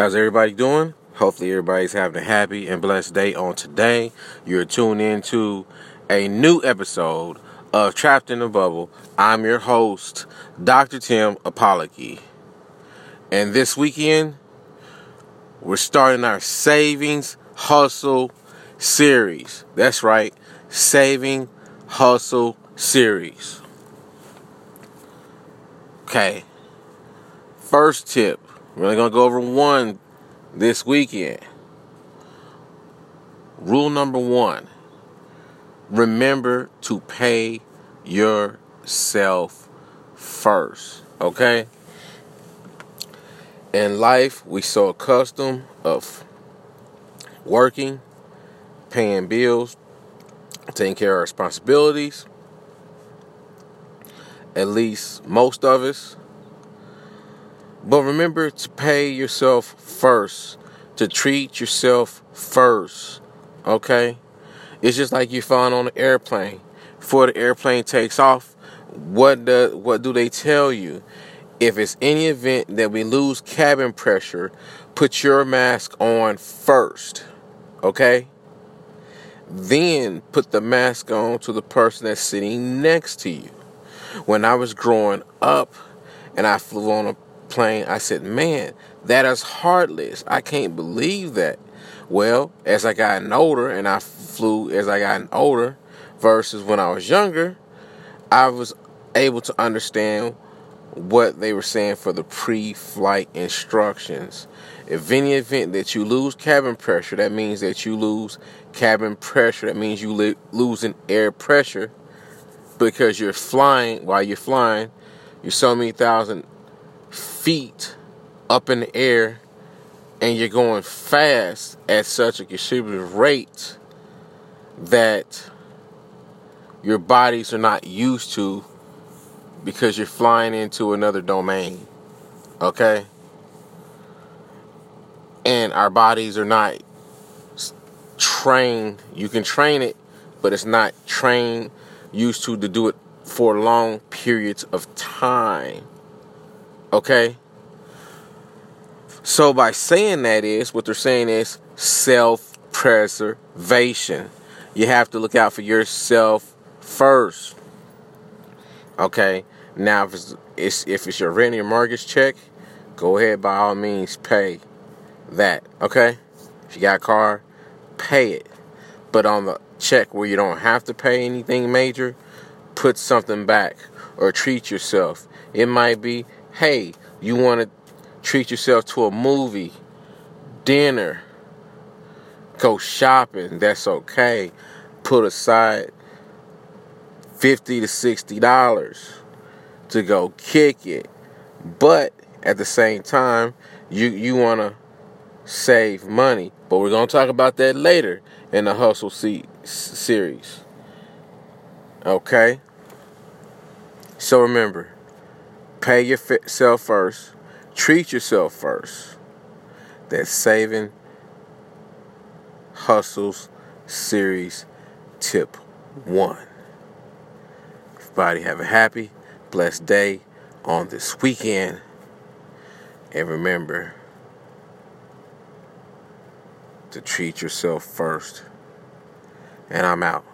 How's everybody doing? Hopefully, everybody's having a happy and blessed day on today. You're tuned into a new episode of Trapped in a Bubble. I'm your host, Dr. Tim Apollocky. And this weekend, we're starting our Savings Hustle series. That's right, Saving Hustle series. Okay. First tip. We're only going to go over one this weekend. Rule number one remember to pay yourself first. Okay? In life, we so accustomed of working, paying bills, taking care of responsibilities. At least most of us. But remember to pay yourself first, to treat yourself first. Okay? It's just like you're flying on an airplane. Before the airplane takes off, what do, what do they tell you? If it's any event that we lose cabin pressure, put your mask on first. Okay? Then put the mask on to the person that's sitting next to you. When I was growing up and I flew on a plane, I said, man, that is heartless. I can't believe that. Well, as I got older and I flew as I got older versus when I was younger, I was able to understand what they were saying for the pre-flight instructions. If any event that you lose cabin pressure, that means that you lose cabin pressure. That means you li- losing air pressure because you're flying while you're flying. You're so many thousand feet up in the air and you're going fast at such a considerable rate that your bodies are not used to because you're flying into another domain. Okay? And our bodies are not trained. You can train it, but it's not trained, used to, to do it for long periods of time. Okay? So by saying that is what they're saying is self-preservation. You have to look out for yourself first. Okay? Now if it's, it's if it's your rent or mortgage check, go ahead by all means pay that. Okay? If you got a car, pay it. But on the check where you don't have to pay anything major, put something back or treat yourself. It might be hey, you want to treat yourself to a movie, dinner, go shopping, that's okay. Put aside 50 to 60 dollars to go kick it. But at the same time, you you want to save money. But we're going to talk about that later in the Hustle C- series. Okay? So remember, Pay yourself first. Treat yourself first. That Saving Hustles Series Tip 1. Everybody have a happy, blessed day on this weekend. And remember to treat yourself first. And I'm out.